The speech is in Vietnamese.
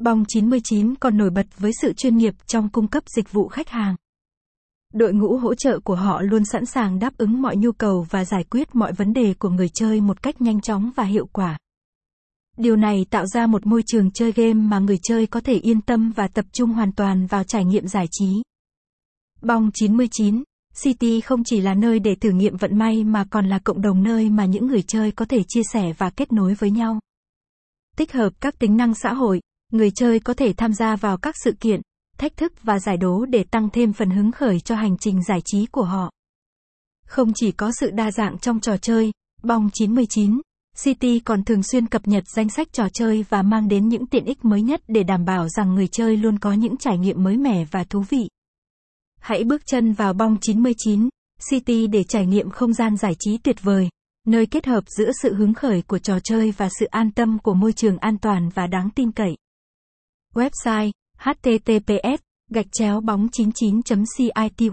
Bong 99 còn nổi bật với sự chuyên nghiệp trong cung cấp dịch vụ khách hàng. Đội ngũ hỗ trợ của họ luôn sẵn sàng đáp ứng mọi nhu cầu và giải quyết mọi vấn đề của người chơi một cách nhanh chóng và hiệu quả. Điều này tạo ra một môi trường chơi game mà người chơi có thể yên tâm và tập trung hoàn toàn vào trải nghiệm giải trí. Bong 99 City không chỉ là nơi để thử nghiệm vận may mà còn là cộng đồng nơi mà những người chơi có thể chia sẻ và kết nối với nhau. Tích hợp các tính năng xã hội, người chơi có thể tham gia vào các sự kiện, thách thức và giải đố để tăng thêm phần hứng khởi cho hành trình giải trí của họ. Không chỉ có sự đa dạng trong trò chơi, Bong 99, City còn thường xuyên cập nhật danh sách trò chơi và mang đến những tiện ích mới nhất để đảm bảo rằng người chơi luôn có những trải nghiệm mới mẻ và thú vị. Hãy bước chân vào Bong 99, City để trải nghiệm không gian giải trí tuyệt vời, nơi kết hợp giữa sự hứng khởi của trò chơi và sự an tâm của môi trường an toàn và đáng tin cậy. Website https gạch chéo bóng 99 city